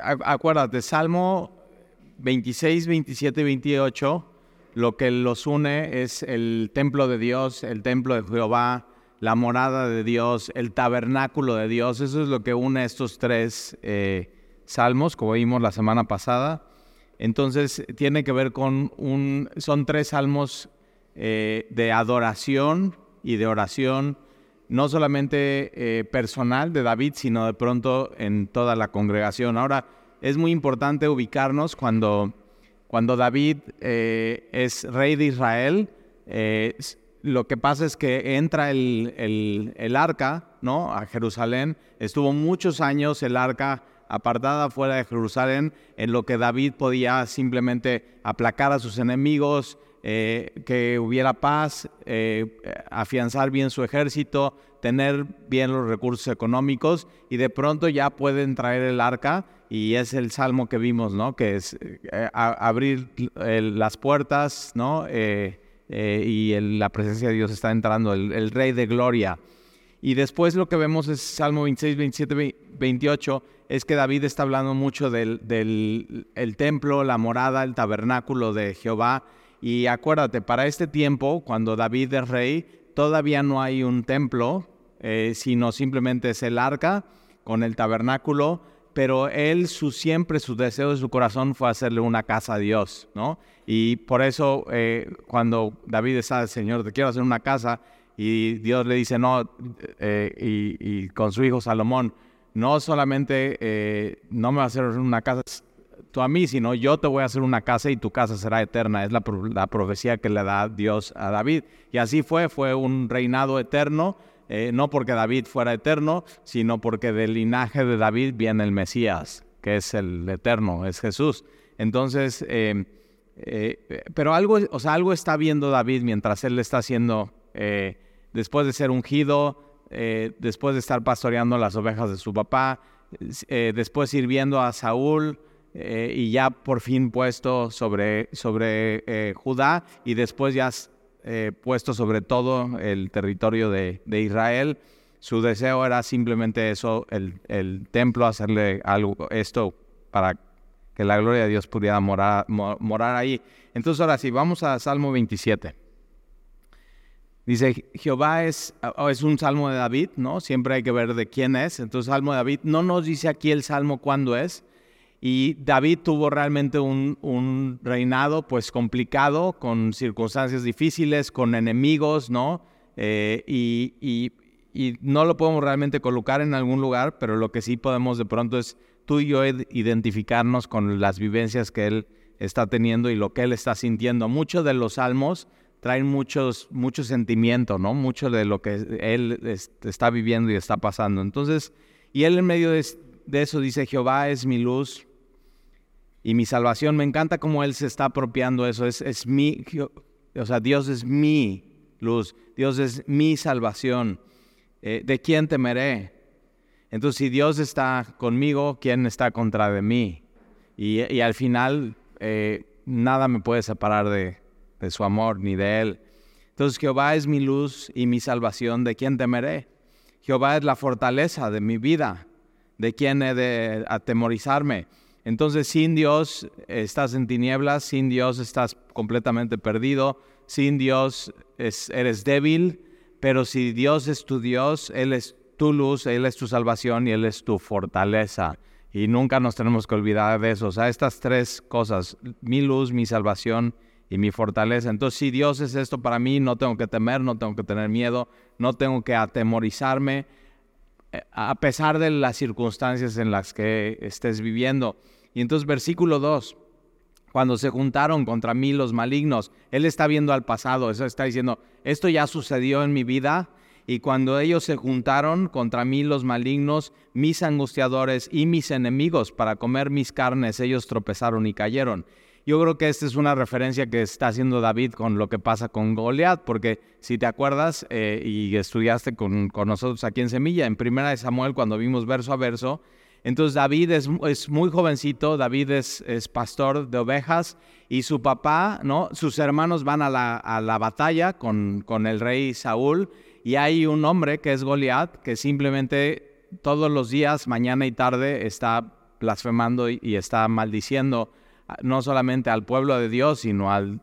acuérdate, Salmo 26, 27 y 28, lo que los une es el templo de Dios, el templo de Jehová, la morada de Dios, el tabernáculo de Dios. Eso es lo que une estos tres eh, salmos, como vimos la semana pasada. Entonces, tiene que ver con un, son tres salmos eh, de adoración y de oración, no solamente eh, personal de David, sino de pronto en toda la congregación. Ahora, es muy importante ubicarnos cuando, cuando David eh, es rey de Israel. lo que pasa es que entra el, el, arca ¿no? a Jerusalén. Estuvo muchos años el arca apartada fuera de Jerusalén, en lo que David podía simplemente aplacar a sus enemigos, eh, que hubiera paz, eh, afianzar bien su ejército, tener bien los recursos económicos y de pronto ya pueden traer el arca y es el salmo que vimos, ¿no? Que es eh, abrir las puertas, ¿no? y la presencia de Dios está entrando, el, Rey de Gloria. Y después lo que vemos es Salmo 26, 27, 28, es que David está hablando mucho del, el templo, la morada, el tabernáculo de Jehová y acuérdate, para este tiempo, cuando David es rey, todavía no hay un templo, eh, sino simplemente es el arca con el tabernáculo, pero él su, siempre su deseo de su corazón fue hacerle una casa a Dios, ¿no? Y por eso eh, cuando David está, Señor, te quiero hacer una casa, y Dios le dice, no, eh, y, con su hijo Salomón, no solamente no me va a hacer una casa, tú a mí, sino yo te voy a hacer una casa y tu casa será eterna. Es la, profecía que le da Dios a David. Y así fue, fue un reinado eterno, eh, no porque David fuera eterno, sino porque del linaje de David viene el Mesías, que es el eterno, es Jesús. Entonces, eh, eh, pero algo, o sea, algo está viendo David mientras él le está haciendo, después de ser ungido, después de estar pastoreando las ovejas de su papá, después sirviendo a Saúl, eh, y ya por fin puesto sobre, sobre eh, Judá y después ya eh, puesto sobre todo el territorio de, Israel. Su deseo era simplemente eso, el, templo, hacerle algo, esto para que la gloria de Dios pudiera morar, morar ahí. Entonces ahora sí, vamos a Salmo 27. Dice, Jehová es, es un salmo de David, ¿no? Siempre hay que ver de quién es. Entonces, salmo de David. No nos dice aquí el salmo cuándo es, y David tuvo realmente un, reinado pues complicado, con circunstancias difíciles, con enemigos, ¿no? Eh, y, no lo podemos realmente colocar en algún lugar, pero lo que sí podemos de pronto es tú y yo identificarnos con las vivencias que él está teniendo y lo que él está sintiendo. Muchos de los salmos traen muchos, mucho sentimiento, ¿no? Mucho de lo que él está viviendo y está pasando. Entonces, y él en medio de, de eso dice, Jehová es mi luz y mi salvación. Me encanta cómo Él se está apropiando eso. Es, es mi, o sea, Dios es mi luz, Dios es mi salvación. Eh, ¿De quién temeré? Entonces, si Dios está conmigo, ¿quién está contra de mí? Y, al final, eh, nada me puede separar de, de su amor ni de Él. Entonces, Jehová es mi luz y mi salvación. ¿De quién temeré? Jehová es la fortaleza de mi vida. ¿De quién he de atemorizarme? Entonces sin Dios estás en tinieblas, sin Dios estás completamente perdido, sin Dios eres débil, pero si Dios es tu Dios, Él es tu luz, Él es tu salvación y Él es tu fortaleza. Y nunca nos tenemos que olvidar de eso. O sea, estas tres cosas, mi luz, mi salvación y mi fortaleza. Entonces, si Dios es esto para mí, no tengo que temer, no tengo que tener miedo, no tengo que atemorizarme, eh, a pesar de las circunstancias en las que estés viviendo. Y entonces versículo 2, cuando se juntaron contra mí los malignos, él está viendo al pasado, eso está diciendo, esto ya sucedió en mi vida, y cuando ellos se juntaron contra mí los malignos, mis angustiadores y mis enemigos para comer mis carnes, ellos tropezaron y cayeron. Yo creo que esta es una referencia que está haciendo David con lo que pasa con Goliat, porque si te acuerdas eh, y estudiaste con, con, nosotros aquí en Semilla, en Primera de Samuel, cuando vimos verso a verso, entonces David es, muy jovencito, David es, pastor de ovejas y su papá, ¿no? Sus hermanos van a la, batalla con, el rey Saúl y hay un hombre que es Goliat que simplemente todos los días, mañana y tarde, está blasfemando y, está maldiciendo no solamente al pueblo de Dios, sino al,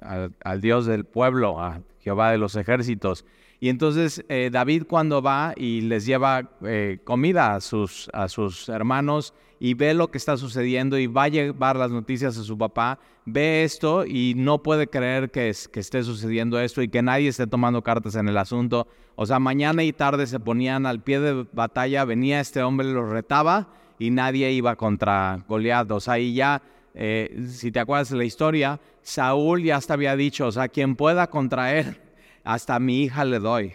al, Dios del pueblo, a Jehová de los ejércitos. Y entonces eh, David cuando va y les lleva eh, comida a sus, a sus hermanos y ve lo que está sucediendo y va a llevar las noticias a su papá, ve esto y no puede creer que, que esté sucediendo esto y que nadie esté tomando cartas en el asunto. O sea, mañana y tarde se ponían al pie de batalla, venía este hombre, los retaba y nadie iba contra Goliat. O sea, y ya, eh, si te acuerdas de la historia, Saúl ya hasta había dicho, o sea, quien pueda contraer, hasta mi hija le doy.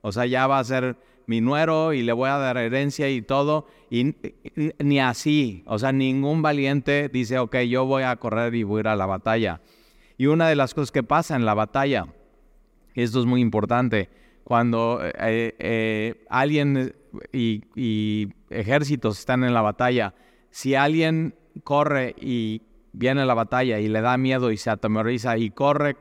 O sea, ya va a ser mi nuero y le voy a dar herencia y todo. Y ni así, o sea, ningún valiente dice, ok, yo voy a correr y voy a ir a la batalla. Y una de las cosas que pasa en la batalla, esto es muy importante, cuando eh, eh, alguien y, y, ejércitos están en la batalla, si alguien corre y viene a la batalla y le da miedo y se atemoriza y corre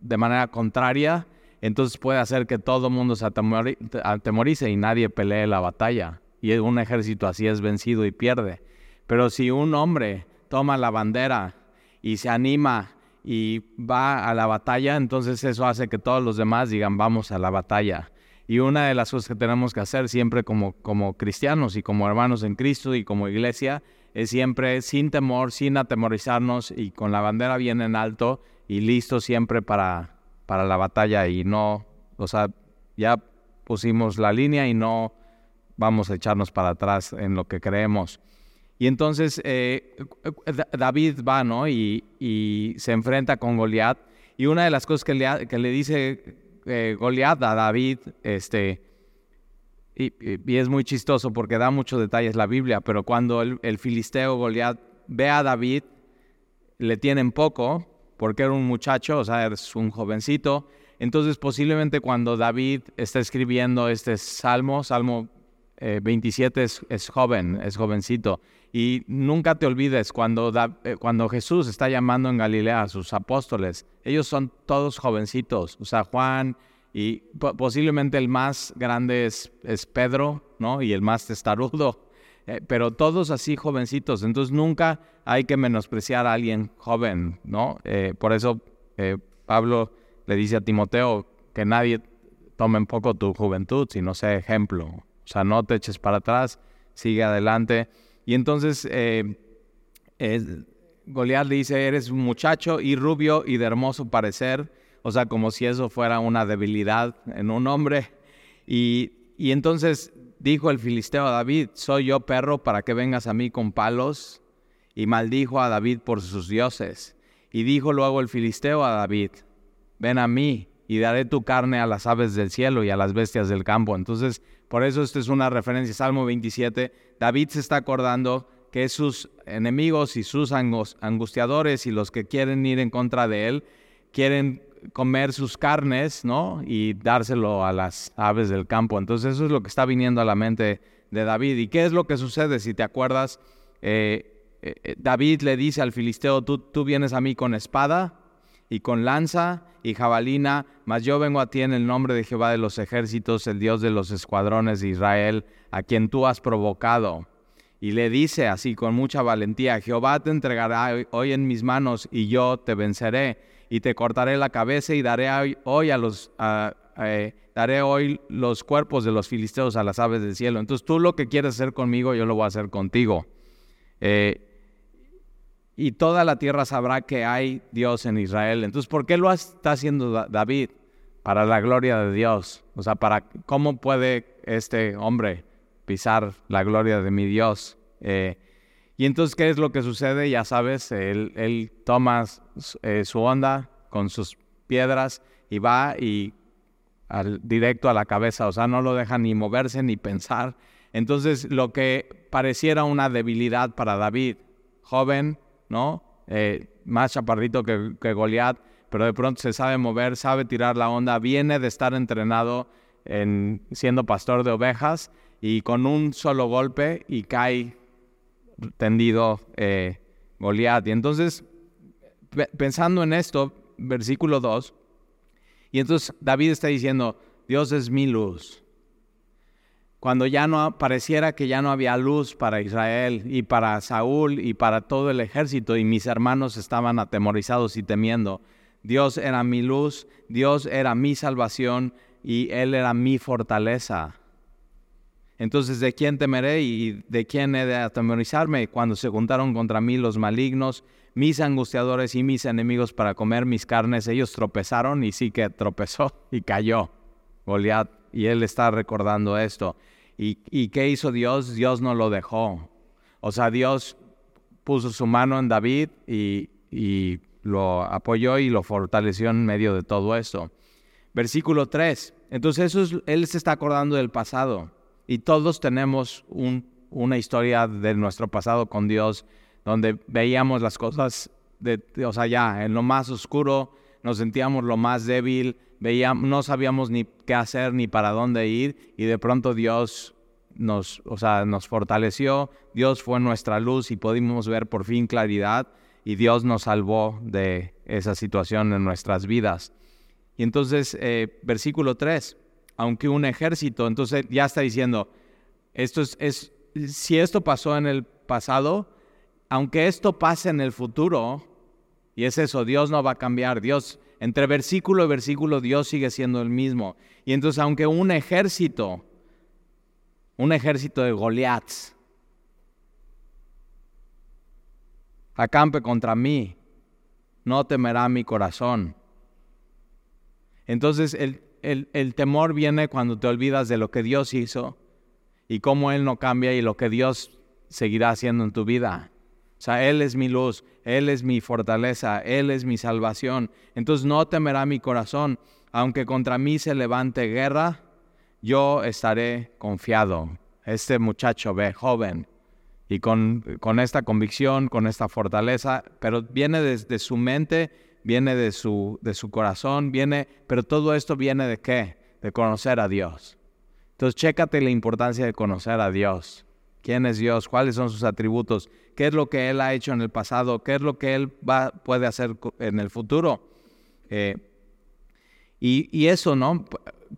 de manera contraria, entonces puede hacer que todo mundo se atemorice y nadie pelee la batalla. Y un ejército así es vencido y pierde. Pero si un hombre toma la bandera y se anima y va a la batalla, entonces eso hace que todos los demás digan vamos a la batalla. Y una de las cosas que tenemos que hacer siempre como, como cristianos y como hermanos en Cristo y como iglesia es siempre sin temor, sin atemorizarnos y con la bandera bien en alto y listo siempre para, para la batalla y no, o sea, ya pusimos la línea y no vamos a echarnos para atrás en lo que creemos. Y entonces eh, David va, ¿no? Y, se enfrenta con Goliat. Y una de las cosas que le, que le dice eh, Goliat a David, este, y, es muy chistoso porque da muchos detalles la Biblia, pero cuando el, el filisteo Goliat ve a David, le tienen poco, porque era un muchacho, o sea, es un jovencito. Entonces posiblemente cuando David está escribiendo este salmo, Salmo 27 eh, es, joven, es jovencito. Y nunca te olvides, cuando, eh, cuando Jesús está llamando en Galilea a sus apóstoles, ellos son todos jovencitos. O sea, Juan y posiblemente el más grande es, es Pedro, ¿no? Y el más testarudo. Eh, pero todos así jovencitos, entonces nunca hay que menospreciar a alguien joven, ¿no? Eh, por eso eh, Pablo le dice a Timoteo que nadie tome en poco tu juventud, sino sea ejemplo, o sea, no te eches para atrás, sigue adelante. Y entonces Goliat le dice, eres un muchacho y rubio y de hermoso parecer, o sea, como si eso fuera una debilidad en un hombre. Y, y entonces dijo el filisteo a David, ¿soy yo perro para que vengas a mí con palos? Y maldijo a David por sus dioses. Y dijo luego el filisteo a David, ven a mí y daré tu carne a las aves del cielo y a las bestias del campo. Entonces, por eso esto es una referencia, Salmo 27, David se está acordando que sus enemigos y sus angustiadores y los que quieren ir en contra de él, quieren comer sus carnes, ¿no? Y dárselo a las aves del campo. Entonces eso es lo que está viniendo a la mente de David. ¿Y qué es lo que sucede? Si te acuerdas, eh, eh, David le dice al filisteo, tú, tú vienes a mí con espada y con lanza y jabalina, mas yo vengo a ti en el nombre de Jehová de los ejércitos, el Dios de los escuadrones de Israel, a quien tú has provocado. Y le dice así con mucha valentía, Jehová te entregará hoy en mis manos y yo te venceré y te cortaré la cabeza y daré hoy a los daré hoy los cuerpos de los filisteos a las aves del cielo. Entonces tú lo que quieres hacer conmigo, yo lo voy a hacer contigo. Eh, y toda la tierra sabrá que hay Dios en Israel. Entonces, ¿por qué lo está haciendo David? Para la gloria de Dios. O sea, para cómo puede este hombre pisar la gloria de mi Dios. Eh, y entonces, ¿qué es lo que sucede? Ya sabes, él, toma eh, su onda con sus piedras y va y al, directo a la cabeza, o sea, no lo deja ni moverse ni pensar. Entonces, lo que pareciera una debilidad para David, joven, ¿no? Eh, más chaparrito que, que Goliat, pero de pronto se sabe mover, sabe tirar la onda, viene de estar entrenado en, siendo pastor de ovejas y con un solo golpe y cae tendido eh, Goliat. Y entonces, pensando en esto, versículo 2, y entonces David está diciendo, Dios es mi luz. cuando ya no pareciera que ya no había luz para Israel y para Saúl y para todo el ejército y mis hermanos estaban atemorizados y temiendo. Dios era mi luz, Dios era mi salvación y Él era mi fortaleza. Entonces, ¿de quién temeré y de quién he de atemorizarme? Cuando se juntaron contra mí los malignos, mis angustiadores y mis enemigos para comer mis carnes, ellos tropezaron y sí que tropezó y cayó Goliat. Y él está recordando esto. ¿Y, qué hizo Dios? Dios no lo dejó. O sea, Dios puso su mano en David y, y lo apoyó y lo fortaleció en medio de todo esto. Versículo 3. Entonces eso él se está acordando del pasado. Y todos tenemos una historia de nuestro pasado con Dios, donde veíamos las cosas, de, o sea, ya en lo más oscuro, nos sentíamos lo más débil, veíamos, no sabíamos ni qué hacer ni para dónde ir, y de pronto Dios nos, o sea, nos fortaleció, Dios fue nuestra luz y pudimos ver por fin claridad, y Dios nos salvó de esa situación en nuestras vidas. Y entonces, eh, versículo 3, aunque un ejército, entonces ya está diciendo, esto es, si esto pasó en el pasado, aunque esto pase en el futuro, y es eso, Dios no va a cambiar, Dios, entre versículo y versículo, Dios sigue siendo el mismo. Y entonces, aunque un ejército, un ejército de Goliaths, acampe contra mí, no temerá mi corazón. Entonces, el, el, temor viene cuando te olvidas de lo que Dios hizo y cómo Él no cambia y lo que Dios seguirá haciendo en tu vida. O sea, Él es mi luz, Él es mi fortaleza, Él es mi salvación. Entonces no temerá mi corazón, aunque contra mí se levante guerra, yo estaré confiado. Este muchacho ve, joven, y con, esta convicción, con esta fortaleza, pero viene desde su mente viene de su, de su corazón, viene, pero todo esto viene de qué? De conocer a Dios. Entonces, chécate la importancia de conocer a Dios. ¿Quién es Dios? ¿Cuáles son sus atributos? ¿Qué es lo que Él ha hecho en el pasado? ¿Qué es lo que Él va, puede hacer en el futuro? Eh, y, y, eso, ¿no?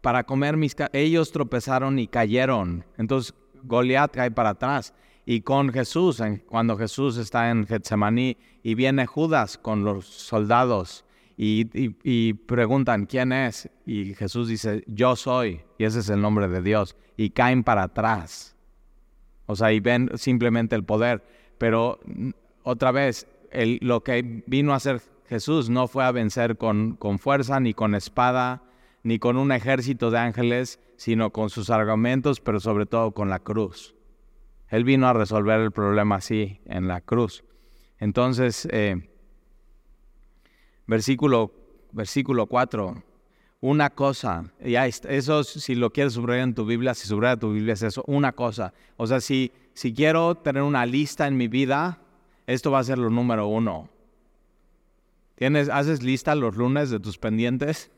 Para comer mis... Ellos tropezaron y cayeron. Entonces, Goliat cae para atrás y con Jesús, cuando Jesús está en Getsemaní y viene Judas con los soldados y, preguntan quién es y Jesús dice yo soy y ese es el nombre de Dios y caen para atrás. O sea, y ven simplemente el poder. Pero otra vez, lo que vino a hacer Jesús no fue a vencer con, con fuerza, ni con espada, ni con un ejército de ángeles, sino con sus argumentos, pero sobre todo con la cruz. Él vino a resolver el problema así, en la cruz. Entonces, eh, versículo, versículo 4, una cosa, ya eso si lo quieres subrayar en tu Biblia, si subraya tu Biblia es eso, una cosa. O sea, si, si quiero tener una lista en mi vida, esto va a ser lo número uno. ¿Tienes, ¿Haces lista los lunes de tus pendientes?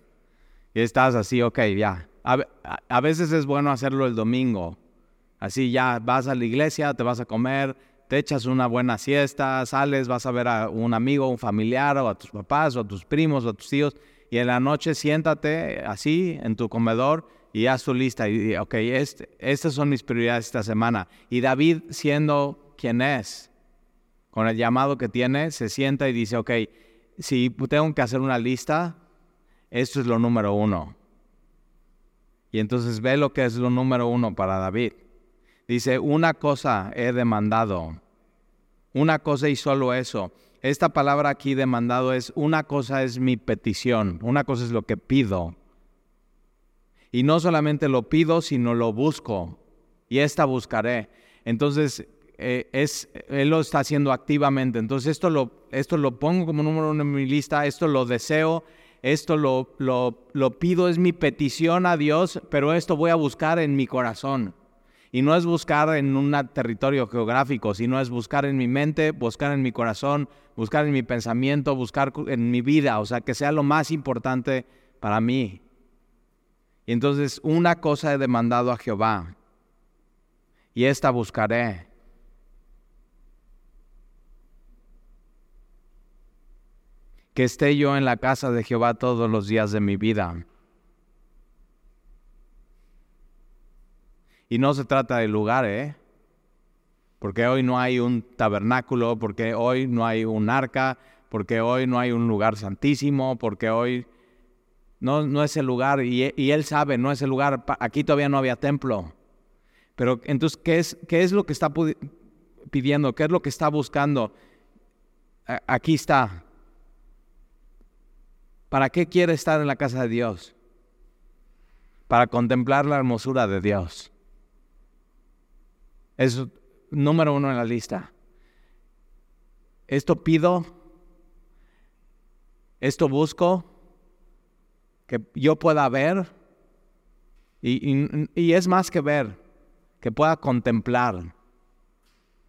Y estás así, ok, ya. a veces es bueno hacerlo el domingo, Así ya vas a la iglesia, te vas a comer, te echas una buena siesta, sales, vas a ver a un amigo, un familiar, o a tus papás, o a tus primos, o a tus tíos, y en la noche siéntate así en tu comedor y haz tu lista. Y, ok, este, estas son mis prioridades esta semana. Y David, siendo quien es, con el llamado que tiene, se sienta y dice, ok, si tengo que hacer una lista, esto es lo número uno. Y entonces ve lo que es lo número uno para David. Dice, una cosa he demandado, una cosa y solo eso. Esta palabra aquí demandado es, una cosa es mi petición, una cosa es lo que pido. Y no solamente lo pido, sino lo busco. Y esta buscaré. Entonces, eh, es, Él lo está haciendo activamente. Entonces, esto lo, esto lo pongo como número uno en mi lista, esto lo deseo, esto lo, lo, lo pido, es mi petición a Dios, pero esto voy a buscar en mi corazón. Y no es buscar en un territorio geográfico, sino es buscar en mi mente, buscar en mi corazón, buscar en mi pensamiento, buscar en mi vida, o sea, que sea lo más importante para mí. Y entonces una cosa he demandado a Jehová, y esta buscaré. Que esté yo en la casa de Jehová todos los días de mi vida Y no se trata del lugar, ¿eh? Porque hoy no hay un tabernáculo, porque hoy no hay un arca, porque hoy no hay un lugar santísimo, porque hoy no, no es el lugar, y, y él sabe, no es el lugar, aquí todavía no había templo. Pero entonces, ¿qué es, qué es lo que está pidiendo? ¿Qué es lo que está buscando? Aquí está. ¿Para qué quiere estar en la casa de Dios? Para contemplar la hermosura de Dios. Es número uno en la lista. Esto pido, esto busco, que yo pueda ver, y es más que ver, que pueda contemplar.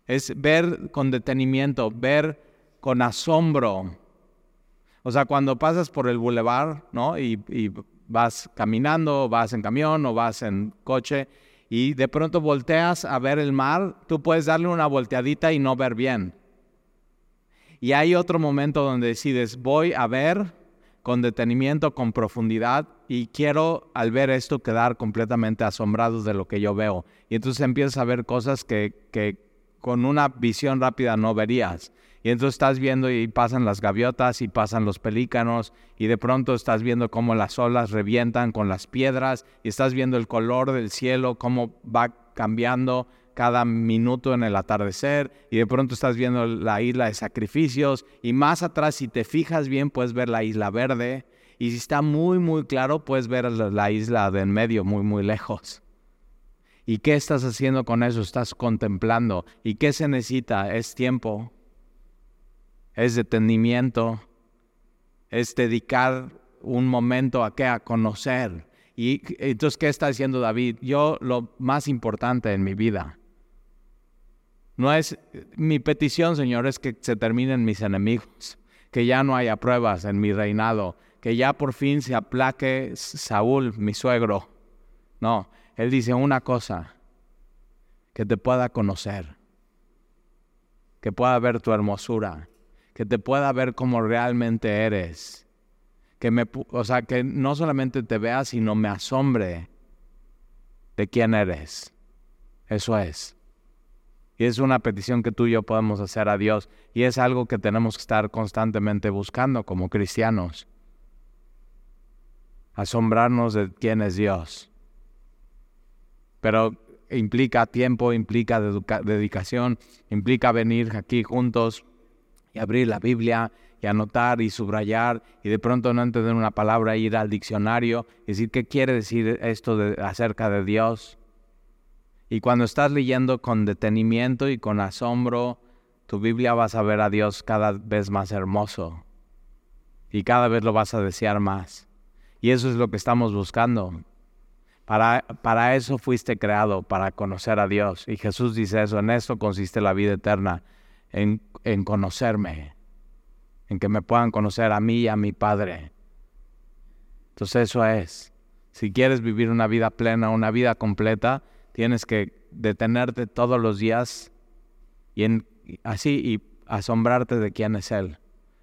Es ver con detenimiento, ver con asombro. O sea, cuando pasas por el bulevar, ¿no? Y, vas caminando, vas en camión o vas en coche y de pronto volteas a ver el mar, tú puedes darle una volteadita y no ver bien. Y hay otro momento donde decides, voy a ver con detenimiento, con profundidad, y quiero al ver esto quedar completamente asombrado de lo que yo veo. Y entonces empiezas a ver cosas que, que con una visión rápida no verías. Y entonces estás viendo y pasan las gaviotas y pasan los pelícanos y de pronto estás viendo cómo las olas revientan con las piedras y estás viendo el color del cielo, cómo va cambiando cada minuto en el atardecer y de pronto estás viendo la isla de sacrificios y más atrás si te fijas bien puedes ver la isla verde y si está muy muy claro puedes ver la isla de en medio muy muy lejos. ¿Y qué estás haciendo con eso? Estás contemplando. ¿Y qué se necesita? Es tiempo, es detenimiento, es dedicar un momento a qué? A conocer. Y entonces, ¿qué está diciendo David? Yo lo más importante en mi vida no es mi petición, Señor, es que se terminen mis enemigos, que ya no haya pruebas en mi reinado, que ya por fin se aplaque Saúl, mi suegro. No, él dice una cosa, que te pueda conocer, que pueda ver tu hermosura, que te pueda ver como realmente eres, que me, o sea, que no solamente te vea, sino me asombre de quién eres. Eso es. Y es una petición que tú y yo podemos hacer a Dios. Y es algo que tenemos que estar constantemente buscando como cristianos. Asombrarnos de quién es Dios. Pero implica tiempo, implica dedicación, implica venir aquí juntos y abrir la Biblia y anotar y subrayar y de pronto no entender una palabra, ir al diccionario y decir qué quiere decir esto de, acerca de Dios. Y cuando estás leyendo con detenimiento y con asombro, tu Biblia vas a ver a Dios cada vez más hermoso y cada vez lo vas a desear más. Y eso es lo que estamos buscando. Para, para eso fuiste creado, para conocer a Dios. Y Jesús dice eso, en esto consiste la vida eterna, en, conocerme, en que me puedan conocer a mí y a mi Padre. Entonces eso es. Si quieres vivir una vida plena, una vida completa, tienes que detenerte todos los días y así y asombrarte de quién es Él.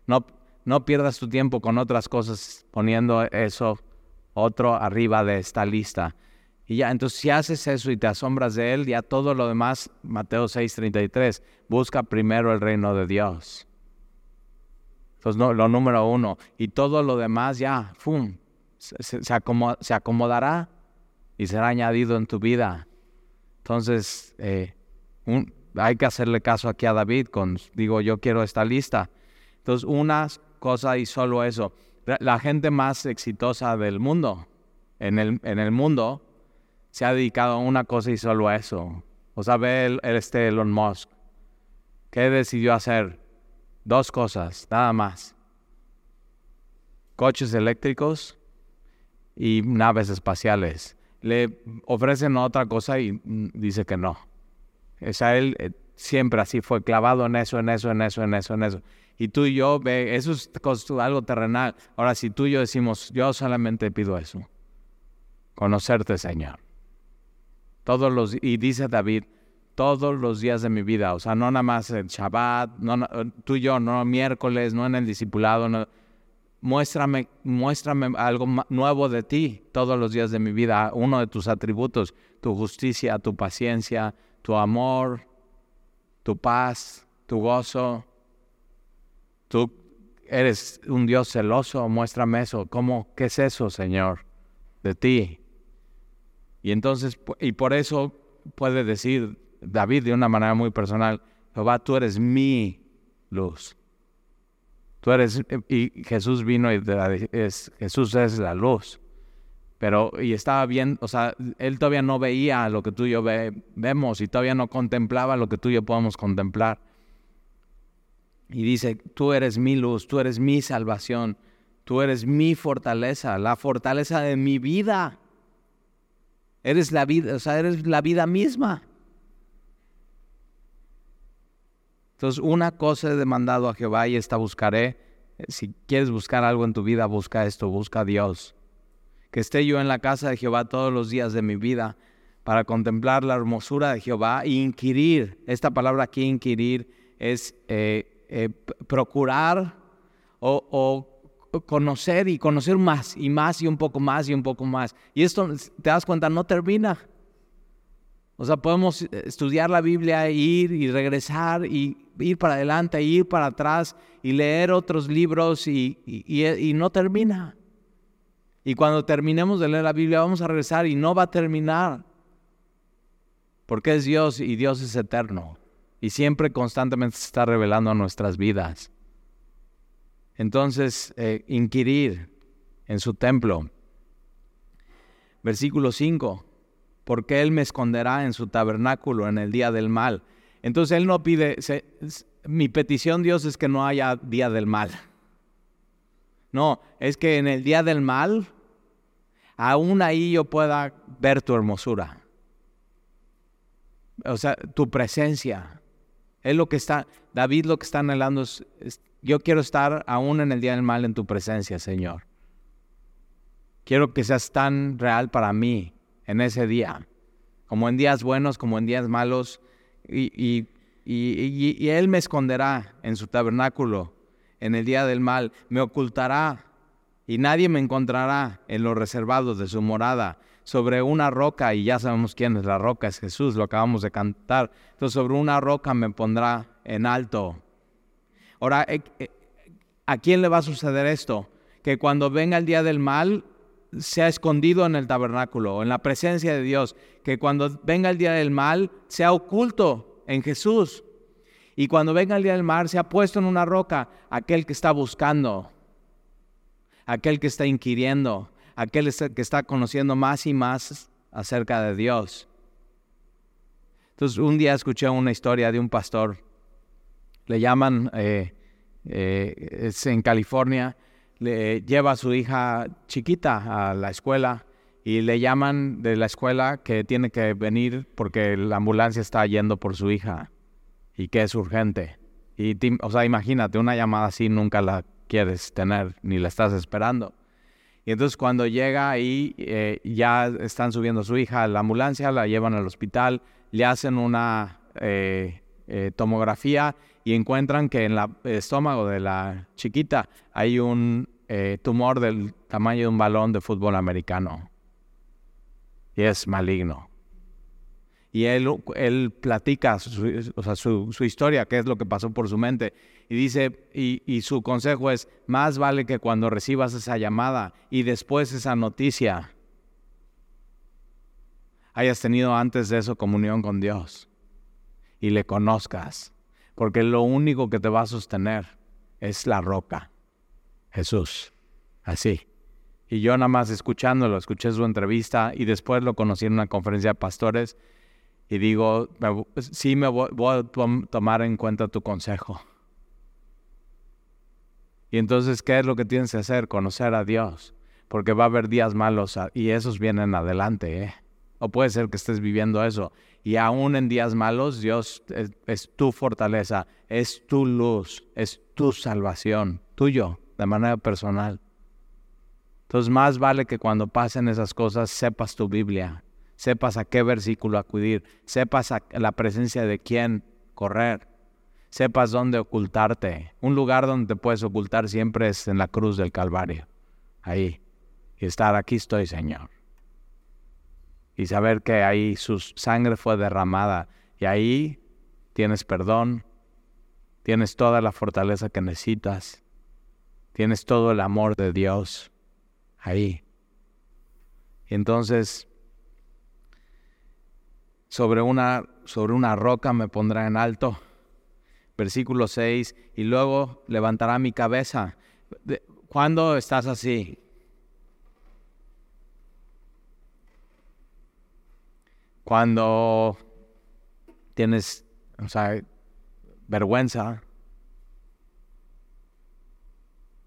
No, no pierdas tu tiempo con otras cosas poniendo eso otro arriba de esta lista. Y ya, entonces si haces eso y te asombras de Él, ya todo lo demás, Mateo 6:33, busca primero el reino de Dios. Entonces, no, lo número uno. Y todo lo demás ya, ¡fum! Se, acomodará y será añadido en tu vida. Entonces, eh, hay que hacerle caso aquí a David con, digo, yo quiero esta lista. Entonces, una cosa y solo eso. La gente más exitosa del mundo, en el, en el mundo, se ha dedicado a una cosa y solo a eso. O sea, ve el, este Elon Musk. ¿Qué decidió hacer? Dos cosas, nada más. Coches eléctricos y naves espaciales le ofrecen otra cosa y mm, dice que no. O sea, él eh, siempre así fue clavado en eso, en eso, en eso, en eso, en eso. Y tú y yo, ve, eso es algo terrenal. Ahora, si tú y yo decimos, yo solamente pido eso, conocerte, Señor. Todos los, y dice David, todos los días de mi vida, o sea, no nada más el Shabbat, tú y yo, no miércoles, no en el discipulado, muéstrame, muéstrame algo nuevo de ti todos los días de mi vida, uno de tus atributos, tu justicia, tu paciencia, tu amor, tu paz, tu gozo. Tú eres un Dios celoso, muéstrame eso. ¿Cómo? ¿Qué es eso, Señor, de ti? Y entonces, y por eso puede decir David de una manera muy personal, Jehová, tú eres mi luz. Tú eres, y Jesús vino y es, Jesús es la luz. Pero, y estaba bien, o sea, él todavía no veía lo que tú y yo vemos y todavía no contemplaba lo que tú y yo podemos contemplar. Y dice, tú eres mi luz, tú eres mi salvación, tú eres mi fortaleza, la fortaleza de mi vida. Eres la vida, o sea, eres la vida misma. Entonces, una cosa he demandado a Jehová y esta buscaré. Si quieres buscar algo en tu vida, busca esto, busca a Dios. Que esté yo en la casa de Jehová todos los días de mi vida para contemplar la hermosura de Jehová e inquirir. Esta palabra aquí, inquirir, es eh, eh, procurar o conocer y conocer más y más y un poco más y un poco más. Y esto, te das cuenta, no termina. O sea, podemos estudiar la Biblia, ir y regresar y ir para adelante, ir para atrás y leer otros libros y, y, no termina. Y cuando terminemos de leer la Biblia vamos a regresar y no va a terminar. Porque es Dios y Dios es eterno. Y siempre constantemente se está revelando a nuestras vidas. Entonces, eh, inquirir en su templo. Versículo 5 porque Él me esconderá en su tabernáculo en el día del mal. Entonces Él no pide, mi petición Dios es que no haya día del mal. No, es que en el día del mal, aún ahí yo pueda ver tu hermosura. O sea, tu presencia. Es lo que está, David lo que está anhelando es, yo quiero estar aún en el día del mal en tu presencia, Señor. Quiero que seas tan real para mí en ese día, como en días buenos, como en días malos, y, Él me esconderá en su tabernáculo en el día del mal, me ocultará y nadie me encontrará en los reservados de su morada, sobre una roca, y ya sabemos quién es la roca, es Jesús, lo acabamos de cantar. Entonces sobre una roca me pondrá en alto. Ahora, eh, eh, ¿a quién le va a suceder esto? Que cuando venga el día del mal, sea escondido en el tabernáculo, en la presencia de Dios, que cuando venga el día del mal sea oculto en Jesús. Y cuando venga el día del mal sea puesto en una roca aquel que está buscando, aquel que está inquiriendo, aquel que está conociendo más y más acerca de Dios. Entonces un día escuché una historia de un pastor, le llaman, eh, eh, es en California, le lleva a su hija chiquita a la escuela y le llaman de la escuela que tiene que venir porque la ambulancia está yendo por su hija y que es urgente. Y, o sea, imagínate, una llamada así nunca la quieres tener ni la estás esperando. Y entonces cuando llega ahí, eh, ya están subiendo a su hija a la ambulancia, la llevan al hospital, le hacen una eh, eh, tomografía y encuentran que en el estómago de la chiquita hay un eh, tumor del tamaño de un balón de fútbol americano. Y es maligno. Y él, él platica su, su, historia, qué es lo que pasó por su mente. Y dice, y, y su consejo es, más vale que cuando recibas esa llamada y después esa noticia, hayas tenido antes de eso comunión con Dios y le conozcas porque lo único que te va a sostener es la roca, Jesús, así. Y yo nada más escuchándolo, escuché su entrevista y después lo conocí en una conferencia de pastores y digo, sí me voy, a tomar en cuenta tu consejo. Y entonces, ¿qué es lo que tienes que hacer? Conocer a Dios, porque va a haber días malos y esos vienen adelante, ¿eh? O puede ser que estés viviendo eso. Y aún en días malos, Dios es, tu fortaleza, es tu luz, es tu salvación, tuyo, de manera personal. Entonces más vale que cuando pasen esas cosas sepas tu Biblia, sepas a qué versículo acudir, sepas a la presencia de quién correr, sepas dónde ocultarte. Un lugar donde te puedes ocultar siempre es en la cruz del Calvario. Ahí. Y estar aquí estoy, Señor. Y saber que ahí su sangre fue derramada. Y ahí tienes perdón, tienes toda la fortaleza que necesitas, tienes todo el amor de Dios ahí. Y entonces, sobre una, sobre una roca me pondrá en alto. Versículo 6, y luego levantará mi cabeza. ¿Cuándo estás así? Cuando tienes, o sea, vergüenza.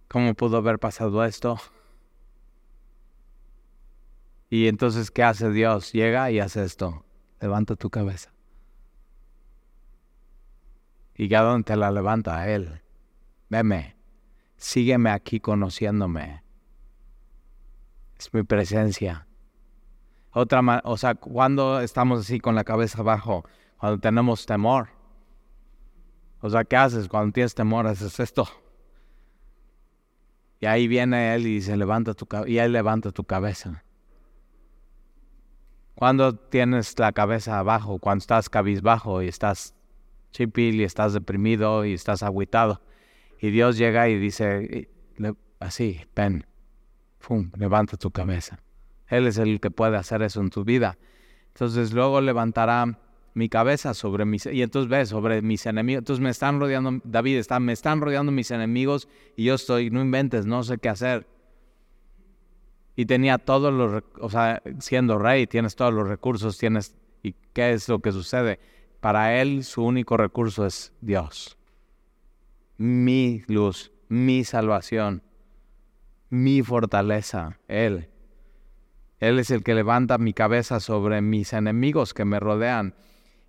¿Cómo pudo haber pasado esto? Y entonces, ¿qué hace Dios? Llega y hace esto. Levanta tu cabeza. ¿Y a dónde te la levanta? Él. Veme. Sígueme aquí conociéndome. Es mi presencia. Otra, o sea, cuando estamos así con la cabeza abajo, cuando tenemos temor. O sea, ¿qué haces cuando tienes temor? Haces esto. Y ahí viene él y dice, levanta tu y él levanta tu cabeza. Cuando tienes la cabeza abajo, cuando estás cabizbajo y estás chipil y estás deprimido y estás agüitado. Y Dios llega y dice, así, ven, pum, levanta tu cabeza. Él es el que puede hacer eso en tu vida. Entonces luego levantará mi cabeza sobre mis y entonces ves sobre mis enemigos. Entonces me están rodeando David está me están rodeando mis enemigos y yo estoy no inventes, no sé qué hacer. Y tenía todos los, o sea, siendo rey, tienes todos los recursos, tienes y qué es lo que sucede? Para él su único recurso es Dios. Mi luz, mi salvación, mi fortaleza, él. Él es el que levanta mi cabeza sobre mis enemigos que me rodean.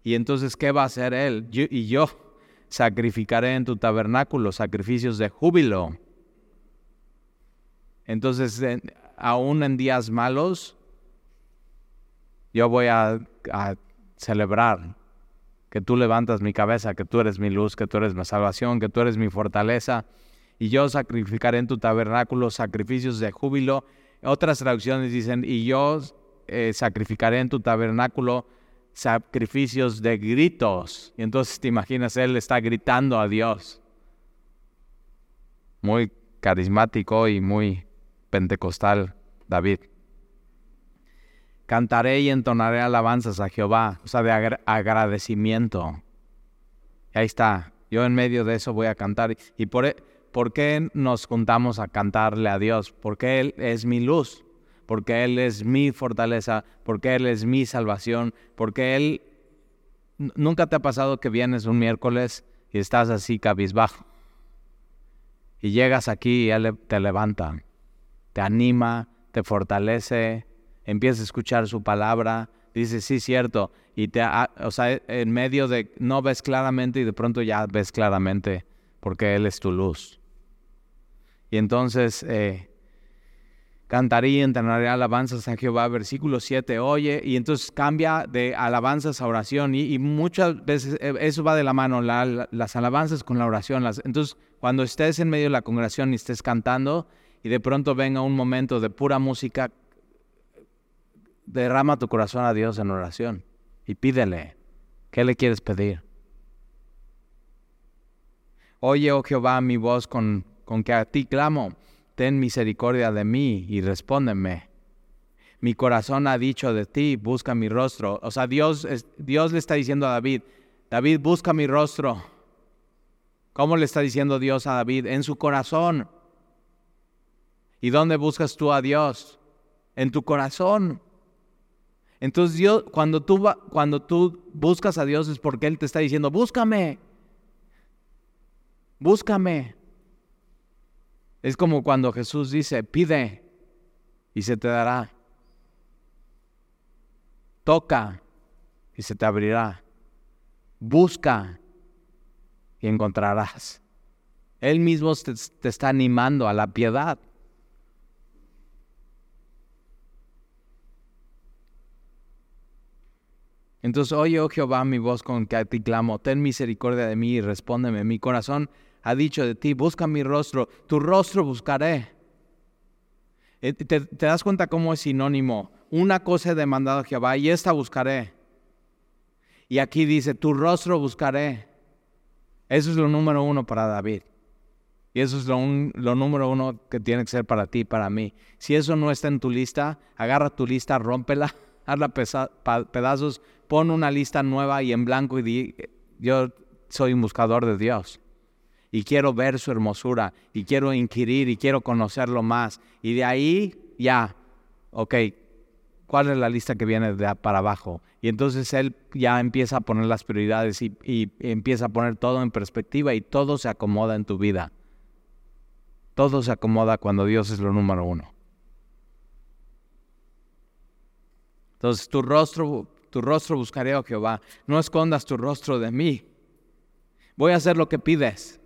Y entonces, ¿qué va a hacer Él? y yo sacrificaré en tu tabernáculo sacrificios de júbilo. Entonces, aún en días malos, yo voy a, celebrar que tú levantas mi cabeza, que tú eres mi luz, que tú eres mi salvación, que tú eres mi fortaleza. Y yo sacrificaré en tu tabernáculo sacrificios de júbilo. Otras traducciones dicen, y yo eh, sacrificaré en tu tabernáculo sacrificios de gritos. Y entonces te imaginas, él está gritando a Dios. Muy carismático y muy pentecostal, David. Cantaré y entonaré alabanzas a Jehová, o sea, de agradecimiento. Y ahí está. Yo en medio de eso voy a cantar. ¿Y por, e, por qué nos juntamos a cantarle a Dios? Porque Él es mi luz porque Él es mi fortaleza, porque Él es mi salvación, porque Él... Nunca te ha pasado que vienes un miércoles y estás así cabizbajo. Y llegas aquí y Él te levanta, te anima, te fortalece, empiezas a escuchar su palabra, dices, sí, cierto, y te, o sea, en medio de no ves claramente y de pronto ya ves claramente, porque Él es tu luz. Y entonces eh, cantaría, entonaría alabanzas a Jehová, versículo 7, oye, y entonces cambia de alabanzas a oración, y, muchas veces eh, eso va de la mano, las alabanzas con la oración. entonces, cuando estés en medio de la congregación y estés cantando, y de pronto venga un momento de pura música, derrama tu corazón a Dios en oración y pídele, ¿qué le quieres pedir? Oye, oh Jehová, mi voz con, con que a ti clamo ten misericordia de mí y respóndeme. Mi corazón ha dicho de ti, busca mi rostro. O sea, Dios, Dios le está diciendo a David, David, busca mi rostro. ¿Cómo le está diciendo Dios a David? En su corazón. ¿Y dónde buscas tú a Dios? En tu corazón. Entonces Dios, cuando tú, cuando tú buscas a Dios es porque Él te está diciendo, búscame, búscame. Es como cuando Jesús dice, pide y se te dará. Toca y se te abrirá. Busca y encontrarás. Él mismo te, está animando a la piedad. Entonces, oye, oh Jehová, mi voz con que a ti clamo, ten misericordia de mí y respóndeme. Mi corazón ha dicho de ti, busca mi rostro, tu rostro buscaré. Eh, ¿Te, das cuenta cómo es sinónimo? Una cosa he demandado a Jehová y esta buscaré. Y aquí dice, tu rostro buscaré. Eso es lo número uno para David. Y eso es lo, número uno que tiene que ser para ti para mí. Si eso no está en tu lista, agarra tu lista, rómpela, hazla pedazos, pon una lista nueva y en blanco y di, yo soy un buscador de Dios. Y quiero ver su hermosura, y quiero inquirir, y quiero conocerlo más. Y de ahí, ya, ok, ¿cuál es la lista que viene de para abajo? Y entonces él ya empieza a poner las prioridades y, y empieza a poner todo en perspectiva y todo se acomoda en tu vida. Todo se acomoda cuando Dios es lo número uno. Entonces tu rostro, tu rostro buscaré, oh Jehová. No escondas tu rostro de mí. Voy a hacer lo que pides.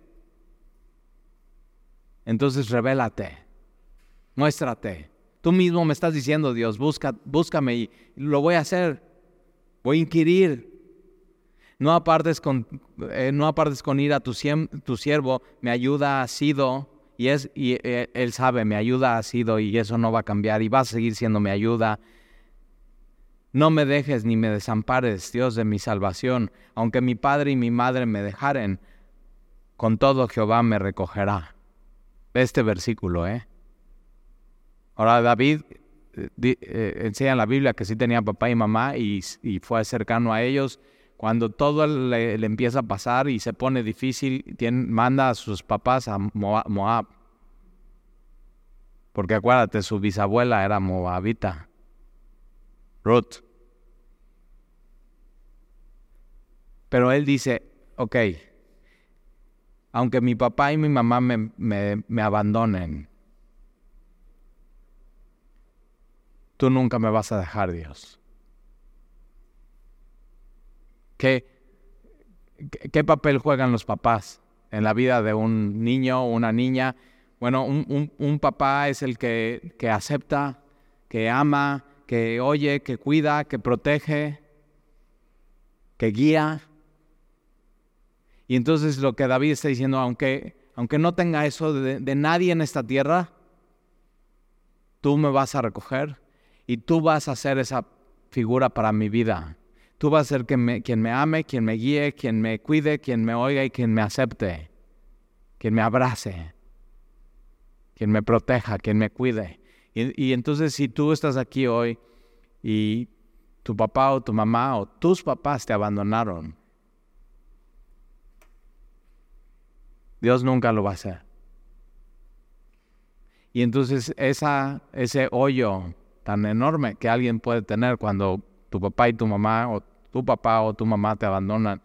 Entonces revélate, muéstrate. Tú mismo me estás diciendo, Dios, busca, búscame y lo voy a hacer. Voy a inquirir. No apartes con, eh, no apartes con ir a tu, siervo, me ayuda ha sido y, es, eh, Él sabe, mi ayuda ha sido y eso no va a cambiar y va a seguir siendo mi ayuda. No me dejes ni me desampares, Dios de mi salvación, aunque mi padre y mi madre me dejaren, con todo Jehová me recogerá. Este versículo, ¿eh? Ahora David eh, eh, enseña en la Biblia que sí tenía papá y mamá y, fue cercano a ellos. Cuando todo le, empieza a pasar y se pone difícil, manda a sus papás a Moab. Porque acuérdate, su bisabuela era moabita, Ruth. Pero él dice, ok, aunque mi papá y mi mamá me, me abandonen, tú nunca me vas a dejar, Dios. ¿Qué, qué papel juegan los papás en la vida de un niño o una niña? Bueno, un, papá es el que, que, acepta, que ama, que oye, que cuida, que protege, que guía. Y entonces lo que David está diciendo, aunque, aunque no tenga eso de, nadie en esta tierra, tú me vas a recoger y tú vas a ser esa figura para mi vida. Tú vas a ser quien me, quien me ame, quien me guíe, quien me cuide, quien me oiga y quien me acepte, quien me abrace quien me proteja, quien me cuide. Y, entonces si tú estás aquí hoy y tu papá o tu mamá o tus papás te abandonaron, Dios nunca lo va a hacer. Y entonces ese hoyo tan enorme que alguien puede tener cuando tu papá y tu mamá o tu papá o tu mamá te abandonan,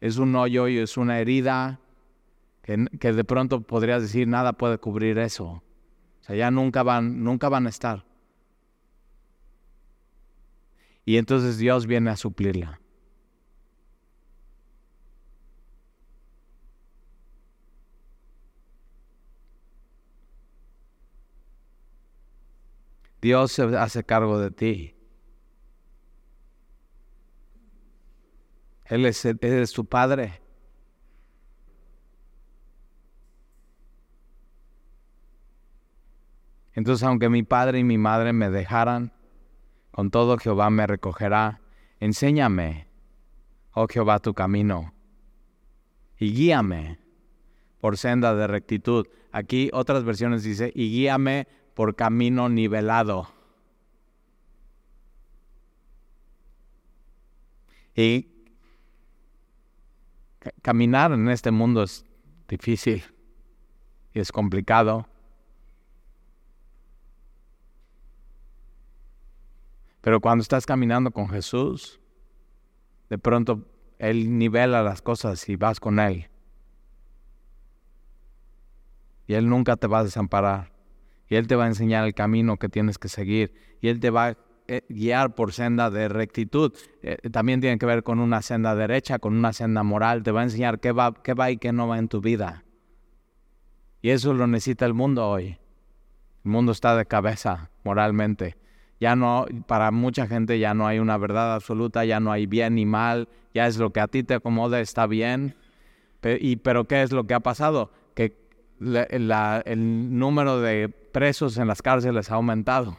es un hoyo y es una herida que, de pronto podrías decir nada puede cubrir eso. O sea, ya nunca van, nunca van a estar. Y entonces Dios viene a suplirla. Dios se hace cargo de ti. Él es, tu Padre. Entonces, aunque mi padre y mi madre me dejaran, con todo Jehová me recogerá. Enséñame, oh Jehová, tu camino, y guíame por senda de rectitud. Aquí otras versiones dice, y guíame por camino nivelado. Y caminar en este mundo es difícil y es complicado. Pero cuando estás caminando con Jesús, de pronto Él nivela las cosas y vas con Él. Y Él nunca te va a desamparar. Y Él te va a enseñar el camino que tienes que seguir. Y Él te va a eh, guiar por senda de rectitud. Eh, también tiene que ver con una senda derecha, con una senda moral. Te va a enseñar qué va, qué va y qué no va en tu vida. Y eso lo necesita el mundo hoy. El mundo está de cabeza moralmente. Ya no, para mucha gente ya no hay una verdad absoluta, ya no hay bien ni mal, ya es lo que a ti te acomoda, está bien. y, pero ¿qué es lo que ha pasado? Que el número de presos en las cárceles ha aumentado.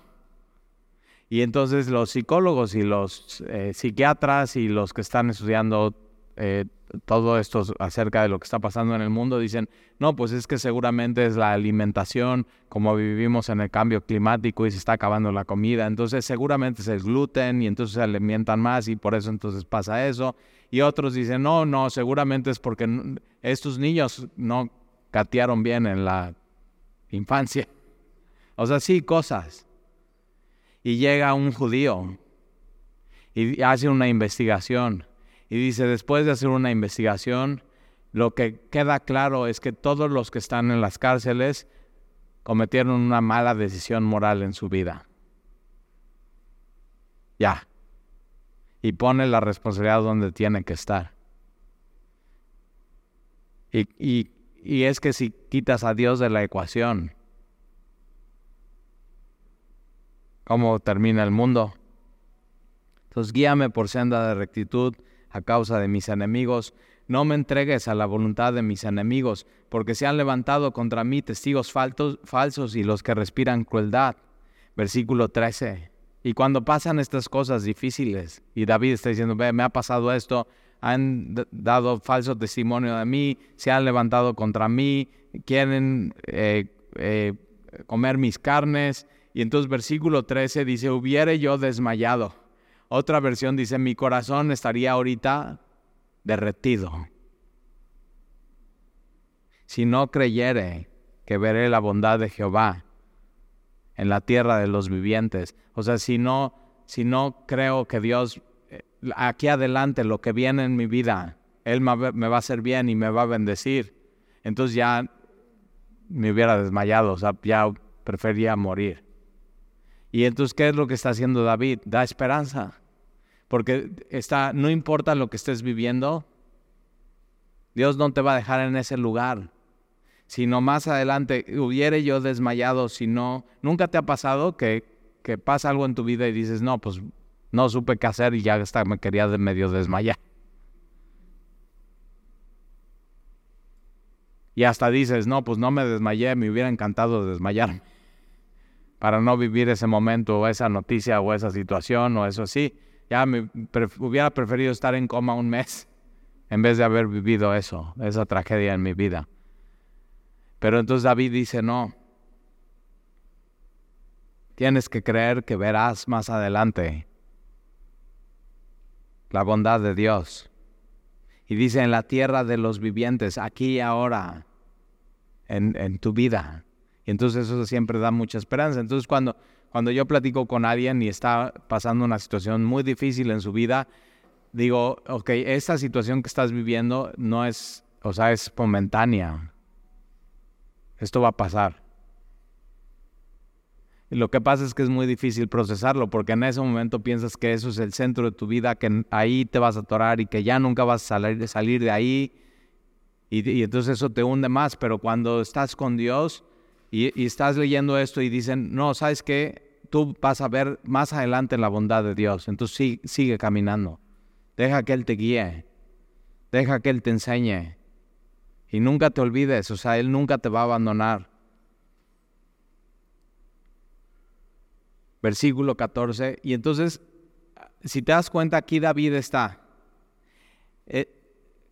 Y entonces los psicólogos y los eh, psiquiatras y los que están estudiando eh, todo esto acerca de lo que está pasando en el mundo dicen, no, pues es que seguramente es la alimentación, como vivimos en el cambio climático y se está acabando la comida, entonces seguramente es gluten y entonces se alimentan más y por eso entonces pasa eso. Y otros dicen, no, no, seguramente es porque estos niños no catearon bien en la infancia. O sea, sí, cosas. Y llega un judío y hace una investigación y dice, después de hacer una investigación, lo que queda claro es que todos los que están en las cárceles cometieron una mala decisión moral en su vida. Ya. Y pone la responsabilidad donde tiene que estar. Y, y, y es que si quitas a Dios de la ecuación, ¿cómo termina el mundo? Entonces guíame por senda de rectitud a causa de mis enemigos. No me entregues a la voluntad de mis enemigos, porque se han levantado contra mí testigos falsos y los que respiran crueldad. Versículo 13. Y cuando pasan estas cosas difíciles, y David está diciendo, ve, me ha pasado esto, han dado falso testimonio de mí, se han levantado contra mí, quieren eh, eh, comer mis carnes. Y entonces versículo 13 dice, hubiere yo desmayado otra versión dice, mi corazón estaría ahorita derretido. Si no creyere que veré la bondad de Jehová en la tierra de los vivientes. O sea, si no, si no creo que Dios, aquí adelante, lo que viene en mi vida, Él me va a hacer bien y me va a bendecir, entonces ya me hubiera desmayado, o sea, ya prefería morir. Y entonces, ¿qué es lo que está haciendo David? Da esperanza. Porque está, no importa lo que estés viviendo, Dios no te va a dejar en ese lugar. Sino más adelante, hubiere yo desmayado, si no, nunca te ha pasado que, que pasa algo en tu vida y dices, no, pues no supe qué hacer y ya hasta me quería de medio desmayar. Y hasta dices, no, pues no me desmayé, me hubiera encantado desmayarme para no vivir ese momento o esa noticia o esa situación o eso así. Ya me hubiera preferido estar en coma un mes en vez de haber vivido eso, esa tragedia en mi vida. Pero entonces David dice, no, tienes que creer que verás más adelante la bondad de Dios. Y dice, en la tierra de los vivientes, aquí y ahora, en, en tu vida. Y entonces eso siempre da mucha esperanza. Entonces cuando, cuando yo platico con alguien y está pasando una situación muy difícil en su vida, digo, ok, esta situación que estás viviendo no es, o sea, es momentánea. Esto va a pasar. Lo que pasa es que es muy difícil procesarlo porque en ese momento piensas que eso es el centro de tu vida, que ahí te vas a atorar y que ya nunca vas a salir, de ahí. Y, entonces eso te hunde más. Pero cuando estás con Dios, y, estás leyendo esto y dicen, no, ¿sabes qué? Tú vas a ver más adelante la bondad de Dios. Entonces sigue, caminando. Deja que Él te guíe. Deja que Él te enseñe. Y nunca te olvides, o sea, Él nunca te va a abandonar. Versículo 14. Y entonces, si te das cuenta, aquí David está. Eh,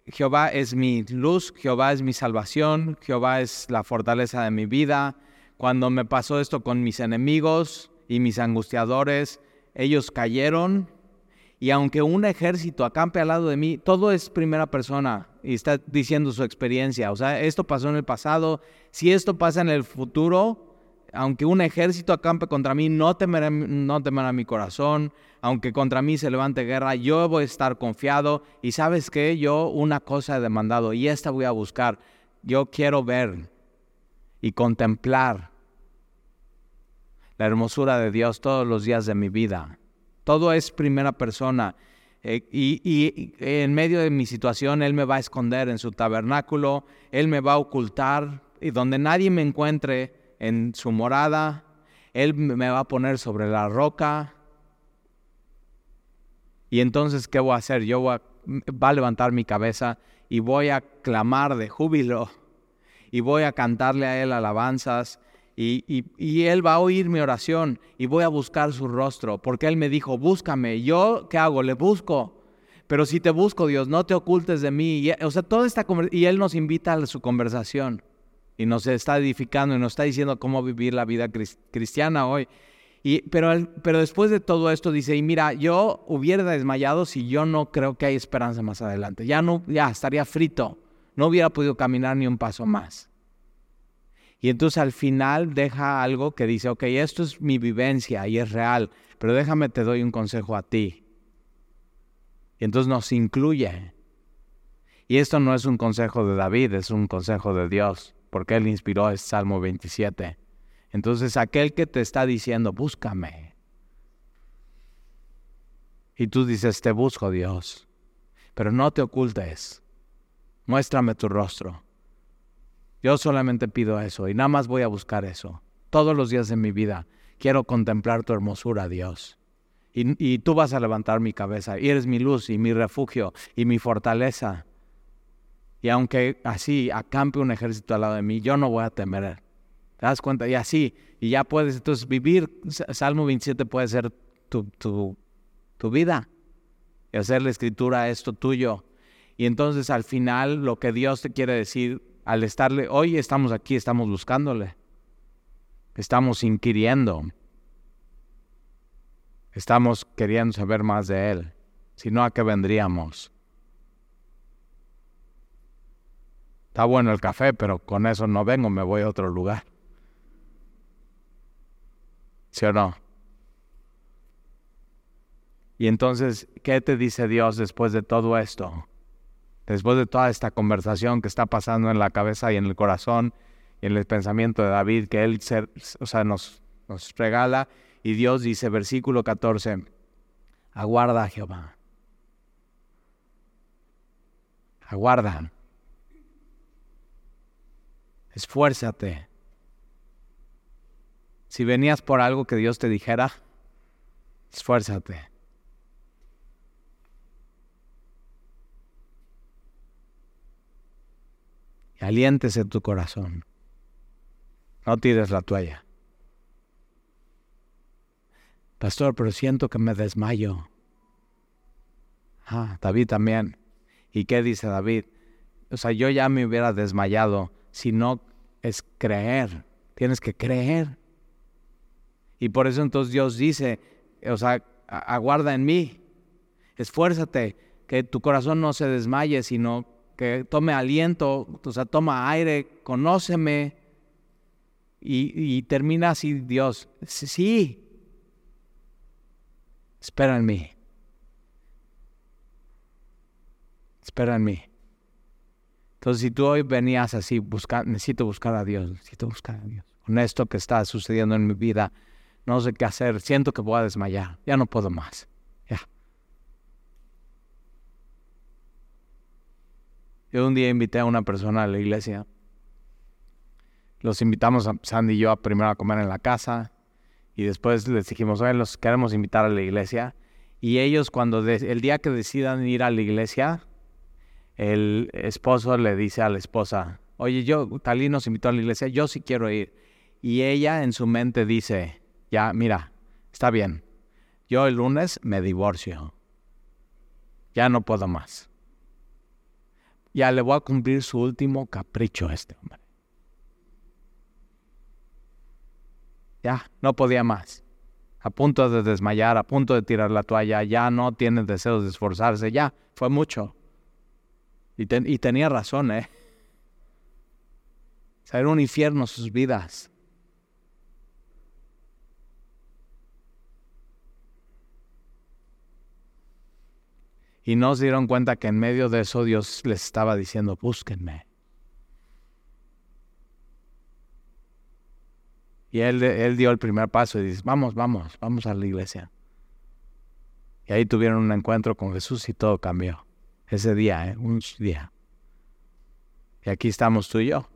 Jehová es mi luz, Jehová es mi salvación, Jehová es la fortaleza de mi vida. Cuando me pasó esto con mis enemigos y mis angustiadores, ellos cayeron. Y aunque un ejército acampe al lado de mí, todo es primera persona y está diciendo su experiencia. O sea, esto pasó en el pasado. Si esto pasa en el futuro, aunque un ejército acampe contra mí, no temerá, no temerá mi corazón. Aunque contra mí se levante guerra, yo voy a estar confiado. Y sabes qué, yo una cosa he demandado y esta voy a buscar. Yo quiero ver y contemplar la hermosura de Dios todos los días de mi vida. Todo es primera persona. Eh, y, y, en medio de mi situación, Él me va a esconder en su tabernáculo, Él me va a ocultar y donde nadie me encuentre, en su morada. Él me va a poner sobre la roca. Y entonces, ¿qué voy a hacer? Yo voy a, va a levantar mi cabeza y voy a clamar de júbilo y voy a cantarle a Él alabanzas y, y, Él va a oír mi oración y voy a buscar su rostro, porque Él me dijo, búscame. ¿Yo qué hago? Le busco. Pero si te busco, Dios, no te ocultes de mí. Y, o sea, toda esta y Él nos invita a su conversación y nos está edificando y nos está diciendo cómo vivir la vida cristiana hoy. Y, pero, pero después de todo esto dice, y mira, yo hubiera desmayado si yo no creo que hay esperanza más adelante. Ya no, ya estaría frito. No hubiera podido caminar ni un paso más. Y entonces al final deja algo que dice, ok, esto es mi vivencia y es real, pero déjame te doy un consejo a ti. Y entonces nos incluye. Y esto no es un consejo de David, es un consejo de Dios, porque él inspiró el Salmo 27. Entonces aquel que te está diciendo, búscame. Y tú dices, te busco Dios, pero no te ocultes, muéstrame tu rostro. Yo solamente pido eso y nada más voy a buscar eso. Todos los días de mi vida quiero contemplar tu hermosura, Dios. Y, tú vas a levantar mi cabeza y eres mi luz y mi refugio y mi fortaleza. Y aunque así acampe un ejército al lado de mí, yo no voy a temer. ¿Te das cuenta? Y así, y ya puedes entonces vivir, Salmo 27 puede ser tu, tu, tu vida y hacer la escritura esto tuyo. Y entonces al final lo que Dios te quiere decir al estarle, hoy estamos aquí, estamos buscándole, estamos inquiriendo, estamos queriendo saber más de Él, si no, ¿a qué vendríamos? Está bueno el café, pero con eso no vengo, me voy a otro lugar. ¿Sí o no? Y entonces, ¿qué te dice Dios después de todo esto? después de toda esta conversación que está pasando en la cabeza y en el corazón y en el pensamiento de David, que él o sea, nos, nos regala, y Dios dice, versículo 14, aguarda Jehová. Aguarda. Esfuérzate. Si venías por algo que Dios te dijera, esfuérzate. y aliéntese tu corazón. No tires la toalla. Pastor, pero siento que me desmayo. Ah, David también. ¿Y qué dice David? O sea, yo ya me hubiera desmayado si no es creer. Tienes que creer. Y por eso entonces Dios dice, o sea, aguarda en mí. Esfuérzate, que tu corazón no se desmaye, sino que tome aliento, o sea, toma aire, conóceme. Y, termina así Dios, sí, espera en mí. Espera en mí. Entonces, si tú hoy venías así, buscar, necesito buscar a Dios, necesito buscar a Dios. Con esto que está sucediendo en mi vida, no sé qué hacer, siento que voy a desmayar, ya no puedo más. Yo un día invité a una persona a la iglesia. Los invitamos a Sandy y yo a primero a comer en la casa y después les dijimos, oye, los queremos invitar a la iglesia. Y ellos cuando el día que decidan ir a la iglesia, el esposo le dice a la esposa, oye, yo, Talí nos invitó a la iglesia, yo sí quiero ir. Y ella en su mente dice, ya, mira, está bien, yo el lunes me divorcio, ya no puedo más ya le voy a cumplir su último capricho a este hombre. Ya, no podía más. A punto de desmayar, a punto de tirar la toalla, ya no tiene deseos de esforzarse, ya, fue mucho. Y, tenía razón, ¿eh? O era un infierno sus vidas. Y no se dieron cuenta que en medio de eso Dios les estaba diciendo, búsquenme. Y él, él dio el primer paso y dice, vamos, vamos, vamos a la iglesia. Y ahí tuvieron un encuentro con Jesús y todo cambió. Ese día, ¿eh? un día. Y aquí estamos tú y yo,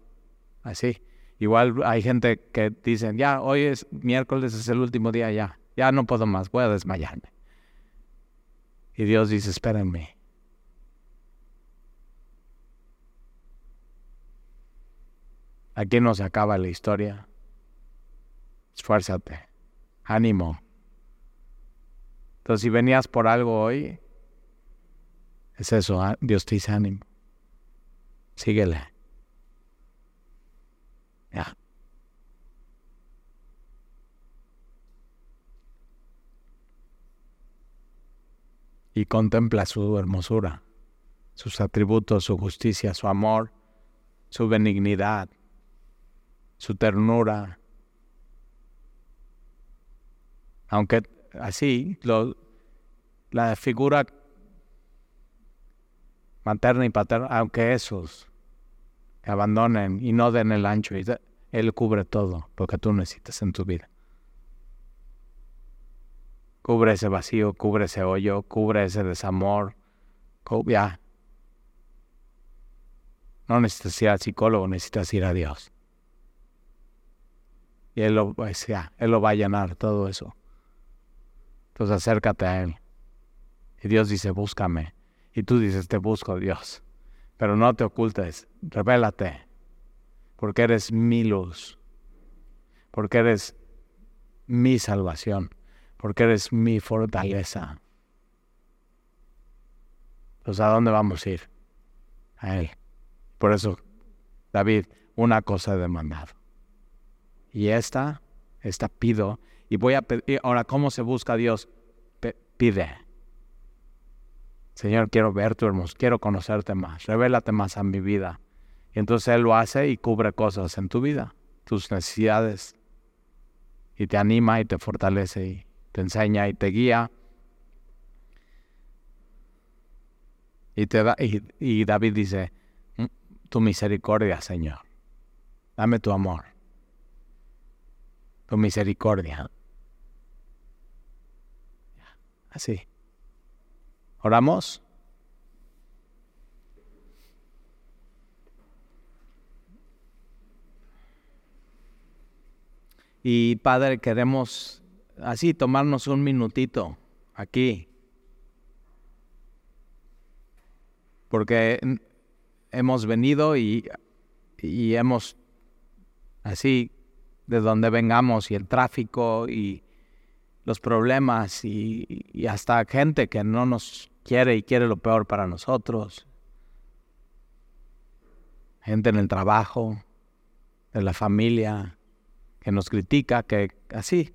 así. Igual hay gente que dicen, ya, hoy es miércoles, es el último día, ya, ya no puedo más, voy a desmayarme. Y Dios dice, espérenme. Aquí no se acaba la historia. Esfuérzate. Ánimo. Entonces, si venías por algo hoy, es eso, ah, Dios te dice ánimo. Síguele. Ya. Y contempla su hermosura, sus atributos, su justicia, su amor, su benignidad, su ternura. Aunque así, lo, la figura materna y paterna, aunque esos abandonen y no den el ancho, y Él cubre todo lo que tú necesitas en tu vida. Cubre ese vacío, cubre ese hoyo, cubre ese desamor. Ya. No necesitas ir al psicólogo, necesitas ir a Dios. Y Él lo, pues, él lo va a llenar todo eso. Entonces acércate a Él. Y Dios dice, búscame. Y tú dices, te busco, Dios. Pero no te ocultes, revélate. Porque eres mi luz. Porque eres mi salvación. Porque eres mi fortaleza. Entonces, ¿a dónde vamos a ir? A Él. Por eso, David, una cosa he demandado. Y esta, esta pido y voy a pedir, ahora, ¿cómo se busca a Dios? pide. Señor, quiero ver tu hermoso, quiero conocerte más, revélate más a mi vida. Y entonces Él lo hace y cubre cosas en tu vida, tus necesidades. Y te anima y te fortalece y te enseña y te guía. Y, te da, y, y David dice, mm, tu misericordia, Señor. Dame tu amor. Tu misericordia. Así. Oramos. Y Padre, queremos así tomarnos un minutito aquí. Porque hemos venido y, y hemos así de donde vengamos y el tráfico y los problemas y, hasta gente que no nos quiere y quiere lo peor para nosotros. Gente en el trabajo, en la familia, que nos critica, que así.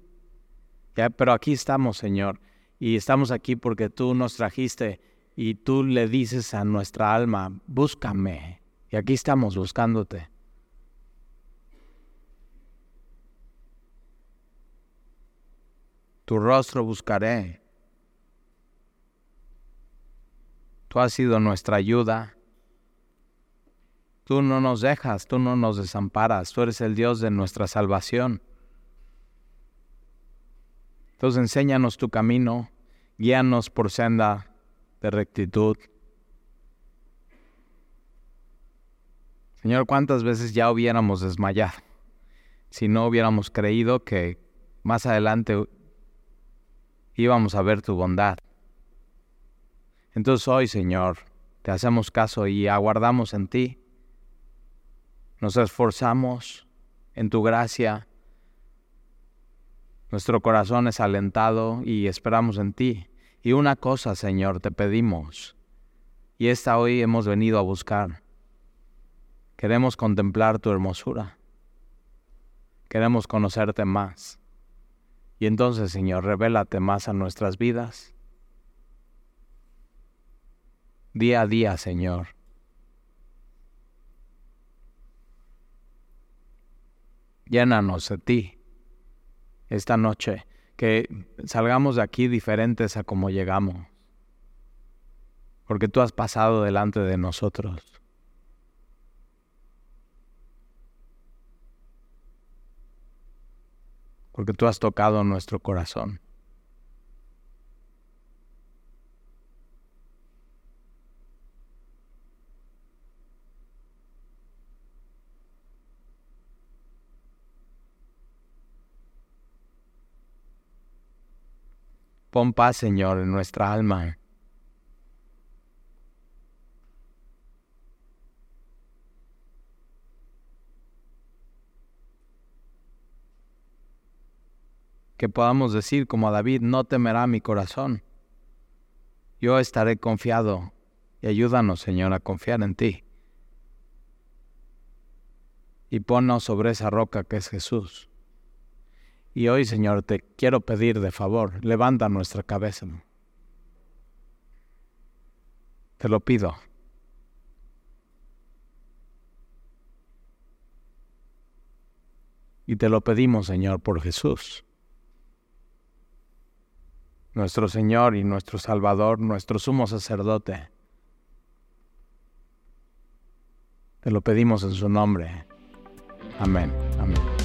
Pero aquí estamos, Señor, y estamos aquí porque tú nos trajiste y tú le dices a nuestra alma, búscame. Y aquí estamos buscándote. tu rostro buscaré. Tú has sido nuestra ayuda. Tú no nos dejas, tú no nos desamparas, tú eres el Dios de nuestra salvación. Entonces enséñanos tu camino, guíanos por senda de rectitud. Señor, ¿cuántas veces ya hubiéramos desmayado si no hubiéramos creído que más adelante íbamos a ver tu bondad. Entonces hoy, Señor, te hacemos caso y aguardamos en ti. Nos esforzamos en tu gracia. Nuestro corazón es alentado y esperamos en ti. Y una cosa, Señor, te pedimos, y esta hoy hemos venido a buscar. Queremos contemplar tu hermosura. Queremos conocerte más. Y entonces, Señor, revélate más a nuestras vidas. Día a día, Señor. Llénanos de ti esta noche, que salgamos de aquí diferentes a como llegamos, porque tú has pasado delante de nosotros. porque tú has tocado nuestro corazón. Pon paz, Señor, en nuestra alma. Que podamos decir como a David, no temerá mi corazón. Yo estaré confiado y ayúdanos, Señor, a confiar en ti. Y ponnos sobre esa roca que es Jesús. Y hoy, Señor, te quiero pedir de favor, levanta nuestra cabeza. Te lo pido. Y te lo pedimos, Señor, por Jesús, nuestro Señor y nuestro Salvador, nuestro sumo sacerdote. Te lo pedimos en su nombre. Amén. Amén.